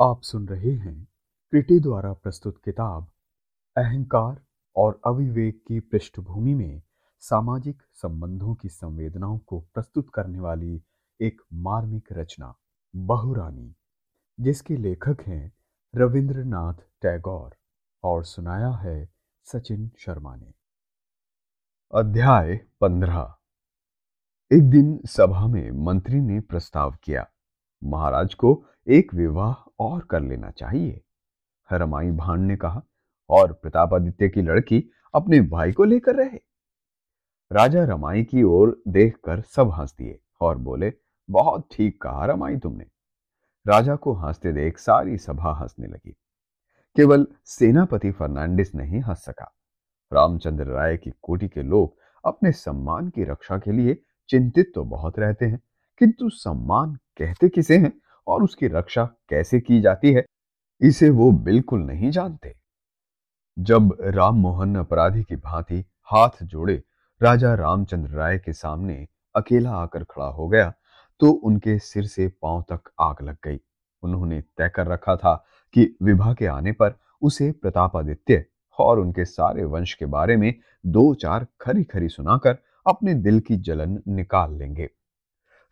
आप सुन रहे हैं क्रिटी द्वारा प्रस्तुत किताब, अहंकार और अविवेक की पृष्ठभूमि में सामाजिक संबंधों की संवेदनाओं को प्रस्तुत करने वाली एक मार्मिक रचना, बहुरानी, जिसके लेखक हैं रविंद्रनाथ टैगोर और सुनाया है सचिन शर्मा ने। अध्याय पंद्रह। एक दिन सभा में मंत्री ने प्रस्ताव किया। महाराज को एक विवाह और कर लेना चाहिए। रमाई भान ने कहा, और प्रतापादित्य की लड़की अपने भाई को लेकर रहे? राजा रमाई की ओर देखकर सब हंस दिए और बोले, बहुत ठीक कहा रमाई तुमने। राजा को हँसते देख सारी सभा हंसने लगी। केवल सेनापति फर्नांडिस नहीं हंस सका। रामचंद्र राय की कोटि के लोग अपने सम्मान की रक्षा के लिए चिंतित तो बहुत रहते हैं, किंतु सम्मान कहते किसे हैं और उसकी रक्षा कैसे की जाती है, इसे वो बिल्कुल नहीं जानते। जब राम मोहन अपराधी की भांति हाथ जोड़े, राजा रामचंद्र राय के सामने अकेला आकर खड़ा हो गया तो उनके सिर से पाँव तक आग लग गई। उन्होंने तय कर रखा था कि विवाह के आने पर उसे प्रतापादित्य और उनके सारे वंश के बारे में दो चार खरी खरी सुनाकर अपने दिल की जलन निकाल लेंगे।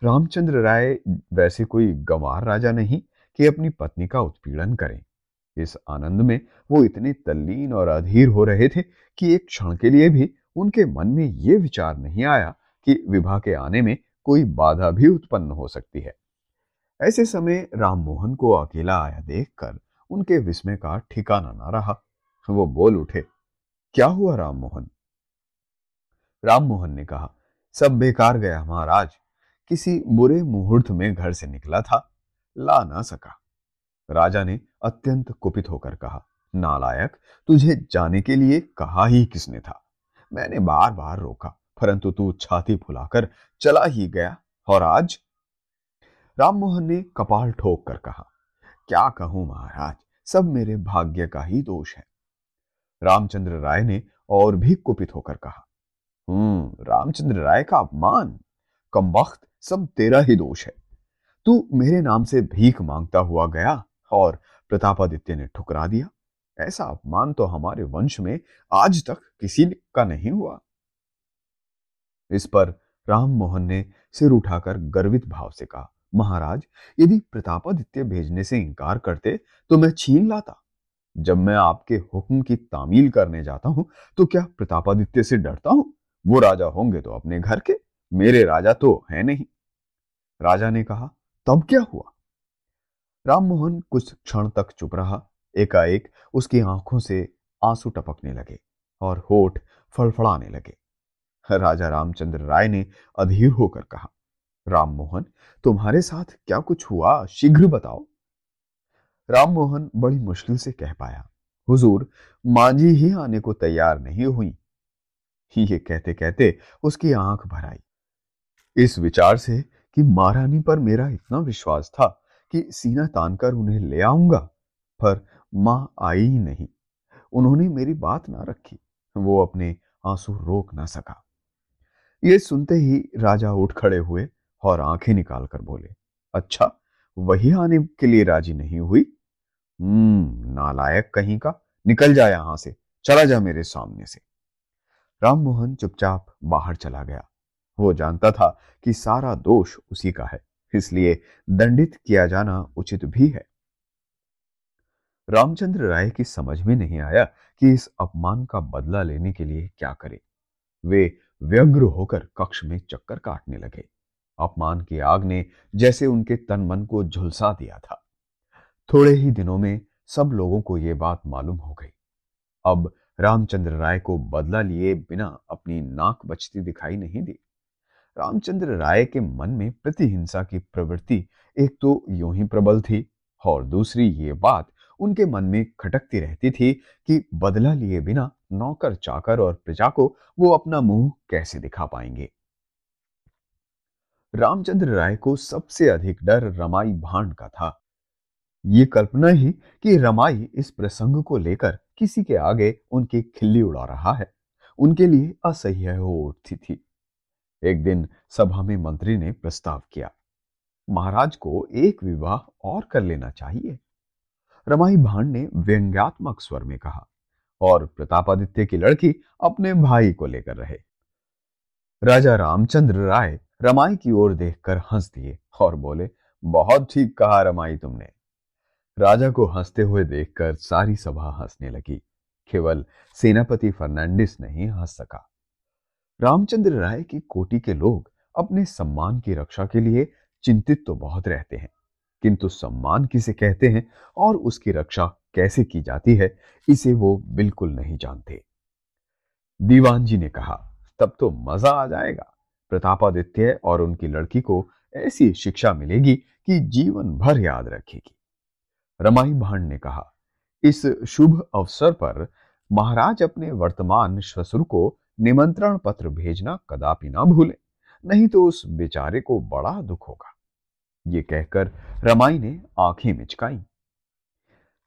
रामचंद्र राय वैसे कोई गंवार राजा नहीं कि अपनी पत्नी का उत्पीड़न करें। इस आनंद में वो इतने तल्लीन और अधीर हो रहे थे कि एक क्षण के लिए भी उनके मन में ये विचार नहीं आया कि विवाह के आने में कोई बाधा भी उत्पन्न हो सकती है। ऐसे समय राममोहन को अकेला आया देखकर उनके विस्मय का ठिकाना ना रहा। वो बोल उठे, क्या हुआ राममोहन राममोहन ने कहा, सब बेकार गया महाराज। किसी बुरे मुहूर्त में घर से निकला था, ला ना सका। राजा ने अत्यंत कुपित होकर कहा, नालायक, तुझे जाने के लिए कहा ही किसने था? मैंने बार बार रोका, परंतु तू छाती फुलाकर चला ही गया, और आज? राममोहन ने कपाल ठोक कर कहा, क्या कहूँ महाराज, सब मेरे भाग्य का ही दोष है। रामचंद्र राय ने और भी कुपित होकर कहा हम्म रामचंद्र राय का अपमान कम वक्त सब तेरा ही दोष है। तू मेरे नाम से भीख माँगता हुआ गया और प्रतापादित्य ने ठुकरा दिया। ऐसा अपमान तो हमारे वंश में आज तक किसी का नहीं हुआ। इस पर राम मोहन ने सिर उठाकर गर्वित भाव से कहा, महाराज, यदि प्रतापादित्य भेजने से इंकार करते तो मैं छीन लाता। जब मैं आपके हुक्म की तामील करने जाता हूँ तो क्या प्रतापादित्य से डरता हूँ? वो राजा होंगे तो अपने घर के मेरे राजा तो है नहीं। राजा ने कहा, तब क्या हुआ? राममोहन कुछ क्षण तक चुप रहा, एकाएक उसकी आँखों से आँसू टपकने लगे और होठ फड़फड़ाने लगे। राजा रामचंद्र राय ने अधीर होकर कहा, राममोहन, तुम्हारे साथ क्या कुछ हुआ? शीघ्र बताओ। राममोहन बड़ी मुश्किल से कह पाया, हुजूर, मांझी ही आने को तैयार नहीं हुई। ये कहते कहते उसकी आँख भर आई। इस विचार से कि महारानी पर मेरा इतना विश्वास था कि सीना तानकर उन्हें ले आऊँगा, पर माँ आई ही नहीं। उन्होंने मेरी बात ना रखी, वो अपने आँसू रोक ना सका। ये सुनते ही राजा उठ खड़े हुए और आँखें निकाल कर बोले अच्छा वही आने के लिए राज़ी नहीं हुई? हम्म नालायक कहीं का, निकल जा यहाँ से, चला जा मेरे सामने से। राममोहन चुपचाप बाहर चला गया। वो जानता था कि सारा दोष उसी का है, इसलिए दंडित किया जाना उचित भी है। रामचंद्र राय की समझ में नहीं आया कि इस अपमान का बदला लेने के लिए क्या करे। वे व्यग्र होकर कक्ष में चक्कर काटने लगे। अपमान की आग ने जैसे उनके तन मन को झुलसा दिया था। थोड़े ही दिनों में सब लोगों को यह बात मालूम हो गई। अब रामचंद्र राय को बदला लिए बिना अपनी नाक बचती दिखाई नहीं दी। रामचंद्र राय के मन में प्रतिहिंसा की प्रवृत्ति एक तो यूँ ही प्रबल थी और दूसरी ये बात उनके मन में खटकती रहती थी कि बदला लिए बिना नौकर, चाकर और प्रजा को वो अपना मुँह कैसे दिखा पाएँगे। रामचंद्र राय को सबसे अधिक डर रमाई भांड का था। ये कल्पना ही कि रमाई इस प्रसंग को लेकर किसी के आगे उनकी खिल्ली उड़ा रहा है, उनके लिए असह्य हो उठती थी। एक दिन सभा में मंत्री ने प्रस्ताव किया, महाराज को एक विवाह और कर लेना चाहिए। रमाई भांड ने व्यंग्यात्मक स्वर में कहा और प्रतापादित्य की लड़की अपने भाई को लेकर रहे। राजा रामचंद्र राय रमाई की ओर देखकर हंस दिए और बोले, बहुत ठीक कहा रमाई तुमने। राजा को हँसते हुए देखकर सारी सभा हंसने लगी। केवल सेनापति फर्नांडिस नहीं हंस सका। रामचंद्र राय की कोटि के लोग अपने सम्मान की रक्षा के लिए चिंतित तो बहुत रहते हैं, किंतु सम्मान किसे कहते हैं और उसकी रक्षा कैसे की जाती है, इसे वो बिल्कुल नहीं जानते। दीवान जी ने कहा, तब तो मज़ा आ जाएगा। प्रतापादित्य और उनकी लड़की को ऐसी शिक्षा मिलेगी कि जीवन भर याद रखेगी। रमाई भांड ने कहा, इस शुभ अवसर पर महाराज अपने वर्तमान श्वसुर को निमंत्रण पत्र भेजना कदापि ना भूले, नहीं तो उस बेचारे को बड़ा दुख होगा। ये कहकर रमाई ने आँखें मिचकाई।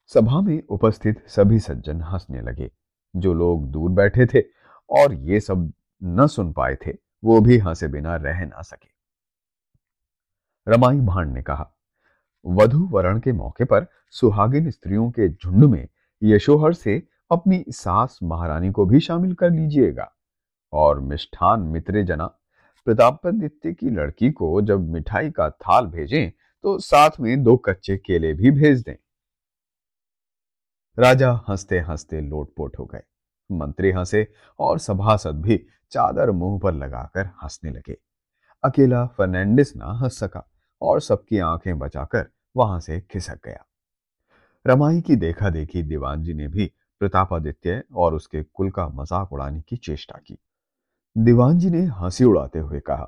सभा में उपस्थित सभी सज्जन हंसने लगे, जो लोग दूर बैठे थे और ये सब न सुन पाए थे, वो भी हंसे बिना रह ना सके। रमाई भांड ने कहा, वधु वरण के मौके पर सुहागिन स्त्रियों के झुंड में यशोहर से अपनी सास महारानी को भी शामिल कर लीजिएगा। और मिष्ठान मित्रे जना। प्रतापादित्य की लड़की को जब मिठाई का थाल भेजें तो साथ में दो कच्चे केले भी भेज दें। राजा हँसते हँसते लोटपोट हो गए। मंत्री हंसे और सभासद भी चादर मुँह पर लगाकर हंसने लगे। अकेला फर्नांडिस ना हंस सका और सबकी आँखें बचाकर वहाँ से खिसक गया। रमाई की देखा देखी दीवान जी ने भी प्रतापादित्य और उसके कुल का मज़ाक उड़ाने की चेष्टा की। दीवान जी ने हँसी उड़ाते हुए कहा,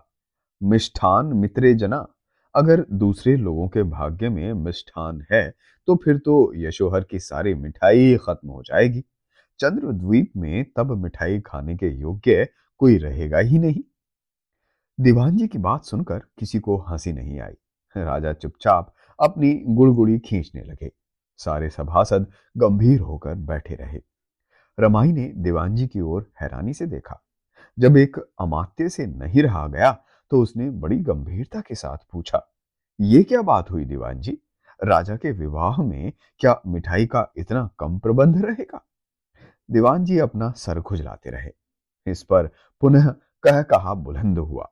मिष्ठान मित्रे जना, अगर दूसरे लोगों के भाग्य में मिष्ठान है तो फिर तो यशोहर की सारी मिठाई खत्म हो जाएगी। चंद्रद्वीप में तब मिठाई खाने के योग्य कोई रहेगा ही नहीं दीवान जी की बात सुनकर किसी को हँसी नहीं आई। राजा चुपचाप अपनी गुड़गुड़ी खींचने लगे। सारे सभासद गंभीर होकर बैठे रहे। रमाई ने दीवान जी की ओर हैरानी से देखा। जब एक अमात्य से नहीं रहा गया तो उसने बड़ी गंभीरता के साथ पूछा, ये क्या बात हुई दीवान जी राजा के विवाह में क्या मिठाई का इतना कम प्रबंध रहेगा? दीवान जी अपना सर खुजलाते रहे। इस पर पुनः कह कहा बुलंद हुआ।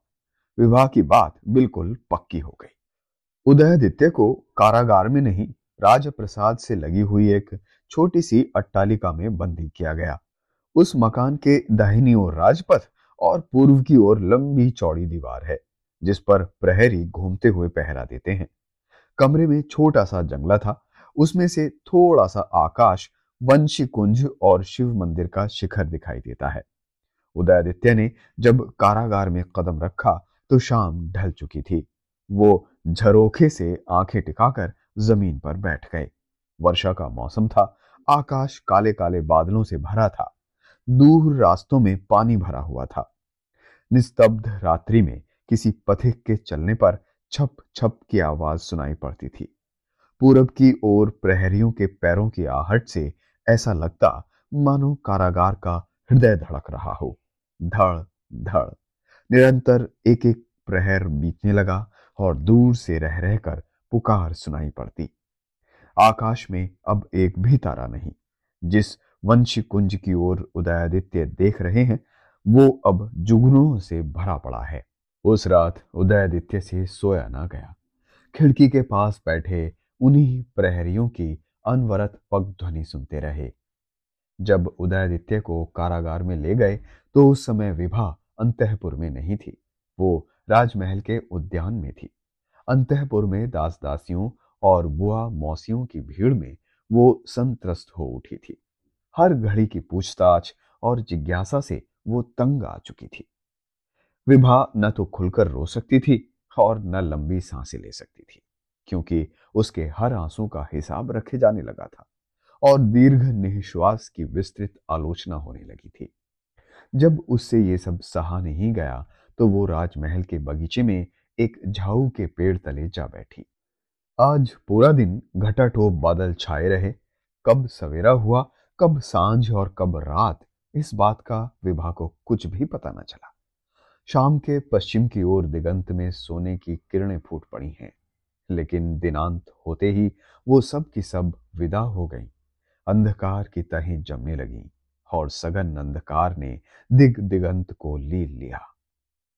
विवाह की बात बिल्कुल पक्की हो गई। उदयादित्य को कारागार में नहीं, राजप्रसाद से लगी हुई एक छोटी सी अट्टालिका में बंदी किया गया। उस मकान के दाहिनी ओर राजपथ और पूर्व की ओर लंबी चौड़ी दीवार है, जिस पर प्रहरी घूमते हुए पहरा देते हैं। कमरे में छोटा सा जंगला था, उसमें से थोड़ा सा आकाश वंशी कुंज और शिव मंदिर का शिखर दिखाई देता है। उदयादित्य ने जब कारागार में कदम रखा तो शाम ढल चुकी थी। वो झरोखे से आँखें टिकाकर ज़मीन पर बैठ गए। वर्षा का मौसम था, आकाश काले काले बादलों से भरा था। दूर रास्तों में पानी भरा हुआ था। निस्तब्ध रात्रि में किसी पथिक के चलने पर छप छप की आवाज़ सुनाई पड़ती थी। पूरब की ओर प्रहरियों के पैरों की आहट से ऐसा लगता मानो कारागार का हृदय धड़क रहा हो। धड़ धड़। निरंतर एक एक प्रहर बीतने लगा और दूर से रह रहकर पुकार सुनाई पड़ती। आकाश में अब एक भी तारा नहीं, जिस वंश कुंज की ओर उदयादित्य देख रहे हैं। वो अब जुगनों से भरा पड़ा है। उस रात उदयादित्य से सोया ना गया। खिड़की के पास बैठे उन्हीं प्रहरियों की अनवरत पग ध्वनि सुनते रहे। जब उदयादित्य को कारागार में ले गए तो उस समय विभा अंतपुर में नहीं थी। वो राजमहल के उद्यान में थी। अंतपुर में दास दासियों और बुआ मौसियों की भीड़ में वो संत्रस्त हो उठी थी। हर घड़ी की पूछताछ और जिज्ञासा से वो तंग आ चुकी थी। विभा न तो खुलकर रो सकती थी और न लंबी साँसें ले सकती थी, क्योंकि उसके हर आँसू का हिसाब रखे जाने लगा था और दीर्घ निश्वास की विस्तृत आलोचना होने लगी थी। जब उससे ये सब सहा नहीं गया तो वो राजमहल के बगीचे में एक झाऊ के पेड़ तले जा बैठी। आज पूरा दिन घटाटोप बादल छाए रहे, कब सवेरा हुआ कब साँझ और कब रात, इस बात का विभा को कुछ भी पता न चला। शाम के पश्चिम की ओर दिगंत में सोने की किरणें फूट पड़ी हैं, लेकिन दिनांत होते ही वो सब की सब विदा हो गईं। अंधकार की तहें जमने लगी और सघन अंधकार ने दिग दिगंत को लील लिया।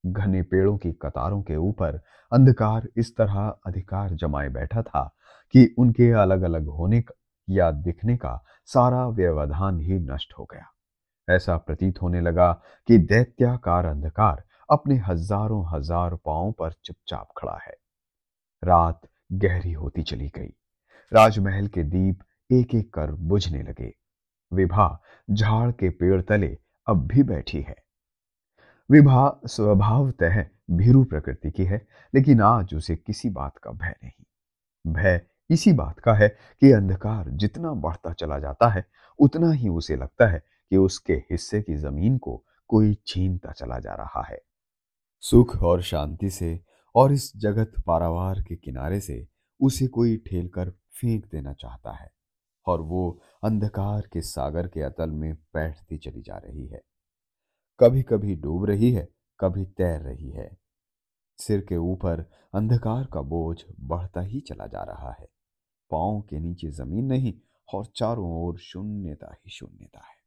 घने पेड़ों की कतारों के ऊपर अंधकार इस तरह अधिकार जमाए बैठा था कि उनके अलग अलग होने या दिखने का सारा व्यवधान ही नष्ट हो गया। ऐसा प्रतीत होने लगा कि दैत्याकार अंधकार अपने हज़ारों हज़ार पांवों पर चुपचाप खड़ा है। रात गहरी होती चली गई। राजमहल के दीप एक एक कर बुझने लगे। विभा झाड़ के पेड़ तले अब भी बैठी है। विभा स्वभावतः भीरू प्रकृति की है, लेकिन आज उसे किसी बात का भय नहीं। भय इसी बात का है कि अंधकार जितना बढ़ता चला जाता है, उतना ही उसे लगता है कि उसके हिस्से की ज़मीन को कोई छीनता चला जा रहा है। सुख और शांति से और इस जगत पारावार के किनारे से उसे कोई ठेल कर फेंक देना चाहता है और वो अंधकार के सागर के अतल में बैठती चली जा रही है। कभी कभी डूब रही है, कभी तैर रही है। सिर के ऊपर अंधकार का बोझ बढ़ता ही चला जा रहा है। पाओ के नीचे ज़मीन नहीं और चारों ओर शून्यता ही शून्यता है।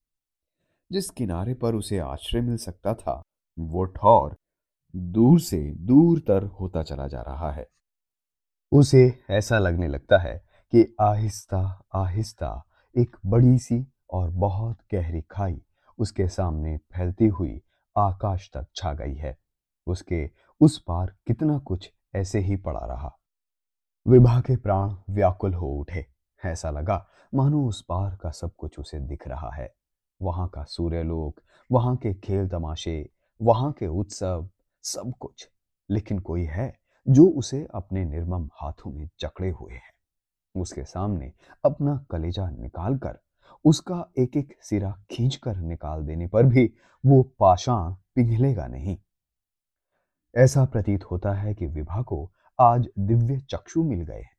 जिस किनारे पर उसे आश्रय मिल सकता था, वो ठौर दूर से दूर तर होता चला जा रहा है। उसे ऐसा लगने लगता है कि आहिस्ता आहिस्ता एक बड़ी सी और बहुत गहरी खाई उसके सामने फैलती हुई आकाश तक छा गई है। उसके उस पार कितना कुछ ऐसे ही पड़ा रहा। विभा के प्राण व्याकुल हो उठे। ऐसा लगा, मानो उस पार का सब कुछ उसे दिख रहा है। वहाँ का सूर्यलोक, वहाँ के खेल तमाशे, वहाँ के उत्सव, सब कुछ। लेकिन कोई है जो उसे अपने निर्मम हाथों में जकड़े हुए है। उसके सामने अपना कलेजा निकालकर, उसका एक एक सिरा खींचकर निकाल देने पर भी वो पाषाण पिघलेगा नहीं। ऐसा प्रतीत होता है कि विभा को आज दिव्य चक्षु मिल गए हैं।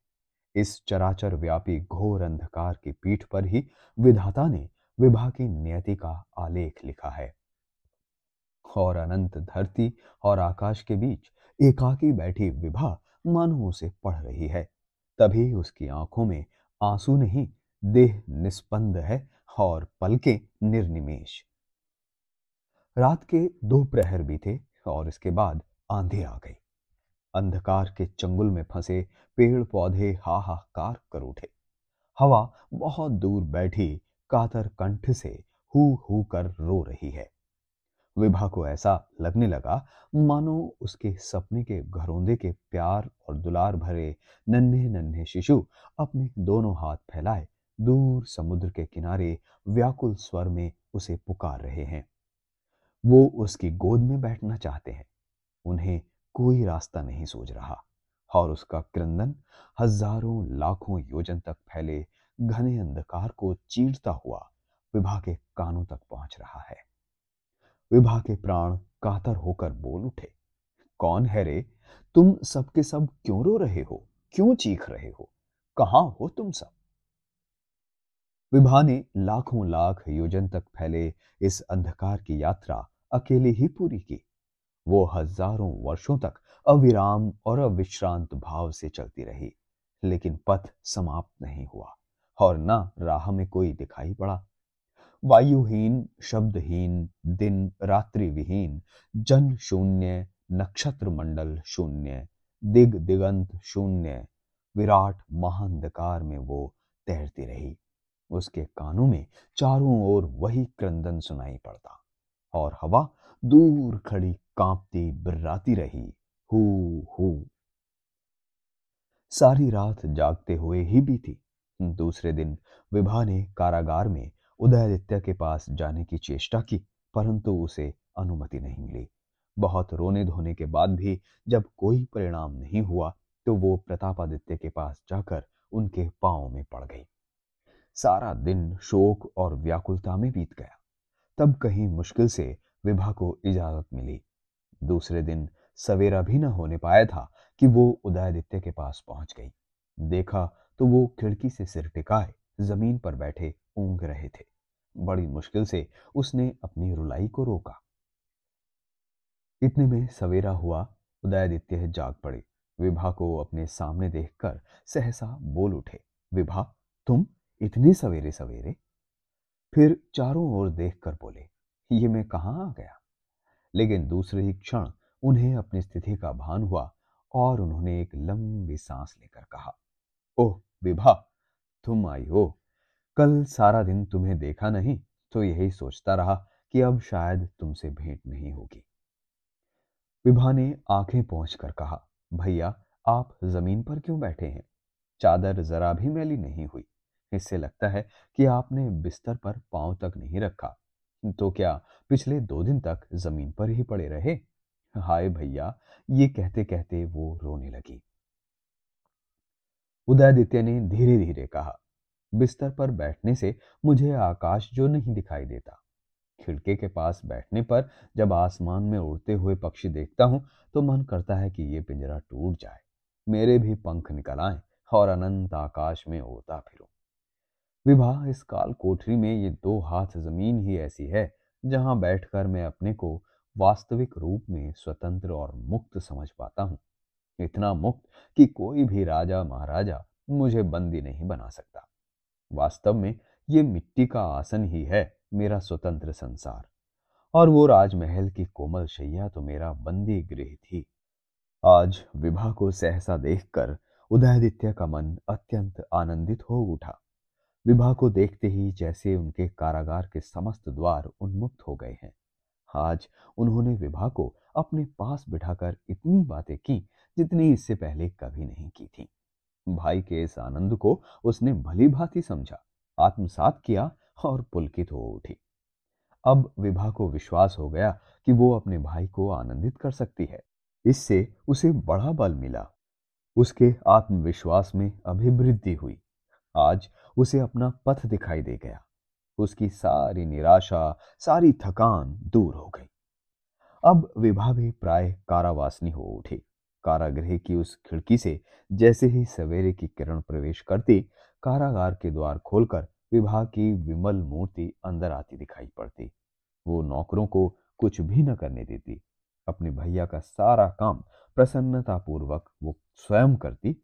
इस चराचर व्यापी घोर अंधकार की पीठ पर ही विधाता ने विभा की नियति का आलेख लिखा है। और अनंत धरती और आकाश के बीच एकाकी बैठी विभा मानो उसे पढ़ रही है। तभी उसकी आँखों में आँसू नहीं, देह निस्पंद है और पलके निर्निमेश। रात के दो प्रहर भी थे और इसके बाद आंधी आ गई। अंधकार के चंगुल में फंसे पेड़ पौधे हाहाकार कर उठे। हवा बहुत दूर बैठी कातर कंठ से हु हु कर रो रही है। विभा को ऐसा लगने लगा, मानो उसके सपने के घरौंदे के प्यार और दुलार भरे नन्हे नन्हे शिशु अपने दोनों हाथ फैलाए, दूर समुद्र के किनारे व्याकुल स्वर में उसे पुकार रहे हैं। वो उसकी गोद में बैठना चाहते हैं। उन्हें कोई रास्ता नहीं सूझ रहा। और उसका क्रंदन हज़ारों लाखों योजन तक फैले घने अंधकार को चीरता हुआ विभा के कानों तक पहुँच रहा है। विभा के प्राण कातर होकर बोल उठे, कौन है रे? तुम सबके सब क्यों रो रहे हो? क्यों चीख रहे हो? कहाँ हो तुम सब? विभा ने लाखों लाख योजन तक फैले इस अंधकार की यात्रा अकेले ही पूरी की। वो हज़ारों वर्षों तक अविराम और अविश्रांत भाव से चलती रही, लेकिन पथ समाप्त नहीं हुआ और न राह में कोई दिखाई पड़ा। वायुहीन, शब्दहीन, दिन रात्रि विहीन, जन शून्य, नक्षत्र मंडल शून्य, दिग दिगंत शून्य, विराट महांधकार में वो तैरती रही। उसके कानों में चारों ओर वही क्रंदन सुनाई पड़ता और हवा दूर खड़ी कांपती बिर्राती रही, हु हु। सारी रात जागते हुए ही भी थी दूसरे दिन विभा ने कारागार में उदयादित्य के पास जाने की चेष्टा की, परंतु उसे अनुमति नहीं मिली। बहुत रोने धोने के बाद भी जब कोई परिणाम नहीं हुआ तो वो प्रतापादित्य के पास जाकर उनके पाँव में पड़ गई। सारा दिन शोक और व्याकुलता में बीत गया। तब कहीं मुश्किल से विभा को इजाज़त मिली। दूसरे दिन सवेरा भी न होने पाया था कि वो उदयादित्य के पास पहुँच गई। देखा तो वो खिड़की से सिर टिकाए, ज़मीन पर बैठे ऊंग रहे थे। बड़ी मुश्किल से उसने अपनी रुलाई को रोका। इतने में सवेरा हुआ, उदयादित्य जाग पड़े। विभा को अपने सामने देखकर सहसा बोल उठे, विभा, तुम इतने सवेरे सवेरे फिर चारों ओर देखकर बोले ये मैं कहाँ आ गया? लेकिन दूसरे ही क्षण उन्हें अपनी स्थिति का भान हुआ और उन्होंने एक लंबी सांस लेकर कहा, ओह, विभा, तुम आई हो। कल सारा दिन तुम्हें देखा नहीं तो यही सोचता रहा कि अब शायद तुमसे भेंट नहीं होगी। विभा ने आँखें पहुंचकर कहा, भैया, आप ज़मीन पर क्यों बैठे हैं? चादर जरा भी मैली नहीं हुई। इससे लगता है कि आपने बिस्तर पर पाँव तक नहीं रखा। तो क्या पिछले दो दिन तक ज़मीन पर ही पड़े रहे? हाय भैया, ये कहते कहते वो रोने लगी। उदयदित्य ने धीरे धीरे कहा, बिस्तर पर बैठने से मुझे आकाश जो नहीं दिखाई देता। खिड़के के पास बैठने पर जब आसमान में उड़ते हुए पक्षी देखता हूँ तो मन करता है कि ये पिंजरा टूट जाए। मेरे भी पंख निकल आए और अनंत आकाश में उड़ता फिरूं। विवाह इस काल कोठरी में ये दो हाथ ज़मीन ही ऐसी है, जहाँ बैठकर मैं अपने को वास्तविक रूप में स्वतंत्र और मुक्त समझ पाता हूँ। इतना मुक्त कि कोई भी राजा महाराजा मुझे बंदी नहीं बना सकता। वास्तव में ये मिट्टी का आसन ही है मेरा स्वतंत्र संसार, और वो राजमहल की कोमल शैया तो मेरा बंदी गृह थी। आज विवाह को सहसा देखकर उदयादित्य का मन अत्यंत आनंदित हो उठा। विवाह को देखते ही जैसे उनके कारागार के समस्त द्वार उन्मुक्त हो गए हैं। आज उन्होंने विवाह को अपने पास बिठाकर इतनी बातें की जितनी इससे पहले कभी नहीं की थी। भाई के इस आनंद को उसने भली भांति समझा, आत्मसात किया और पुलकित हो उठी। अब विभा को विश्वास हो गया कि वो अपने भाई को आनंदित कर सकती है। इससे उसे बड़ा बल मिला। उसके आत्मविश्वास में अभिवृद्धि हुई। आज उसे अपना पथ दिखाई दे गया। उसकी सारी निराशा, सारी थकान दूर हो गई। अब विभा भी प्राय कारावासनी हो उठी। कारागृह की उस खिड़की से जैसे ही सवेरे की किरण प्रवेश करती, कारागार के द्वार खोलकर विभा की विमल मूर्ति अंदर आती दिखाई पड़ती। वो नौकरों को कुछ भी न करने देती। अपने भैया का सारा काम प्रसन्नता पूर्वक वो स्वयं करती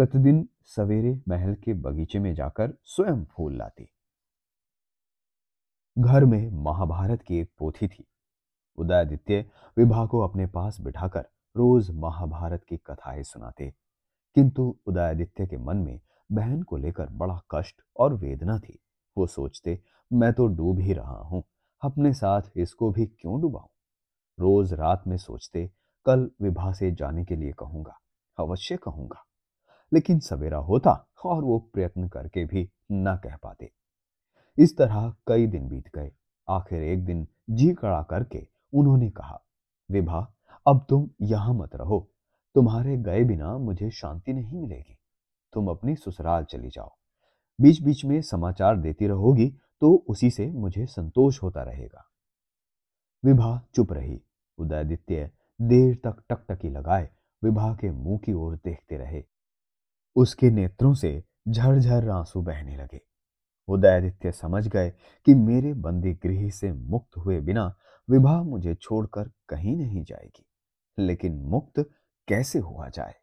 प्रतिदिन सवेरे महल के बगीचे में जाकर स्वयं फूल लाती। घर में महाभारत की एक पोथी थी। उदयादित्य विभा को अपने पास बिठाकर रोज महाभारत की कथाएँ सुनाते। किंतु उदयादित्य के मन में बहन को लेकर बड़ा कष्ट और वेदना थी। वो सोचते, मैं तो डूब ही रहा हूँ। अपने साथ इसको भी क्यों डुबाऊं? रोज रात में सोचते, कल विभा से जाने के लिए कहूँगा। अवश्य कहूँगा। लेकिन सवेरा होता और वो प्रयत्न करके भी न कह पाते। इस तरह कई दिन बीत गए। आखिर एक दिन जी कड़ा करके उन्होंने कहा, विभा, अब तुम यहाँ मत रहो। तुम्हारे गए बिना मुझे शांति नहीं मिलेगी। तुम अपनी ससुराल चली जाओ। बीच बीच में समाचार देती रहोगी तो उसी से मुझे संतोष होता रहेगा। विभा चुप रही। उदयादित्य देर तक टकटकी लगाए विभा के मुँह की ओर देखते रहे। उसके नेत्रों से झरझर आँसू बहने लगे। उदयादित्य समझ गए कि मेरे बंदी गृह से मुक्त हुए बिना विवाह मुझे छोड़कर कहीं नहीं जाएगी। लेकिन मुक्त कैसे हुआ जाए?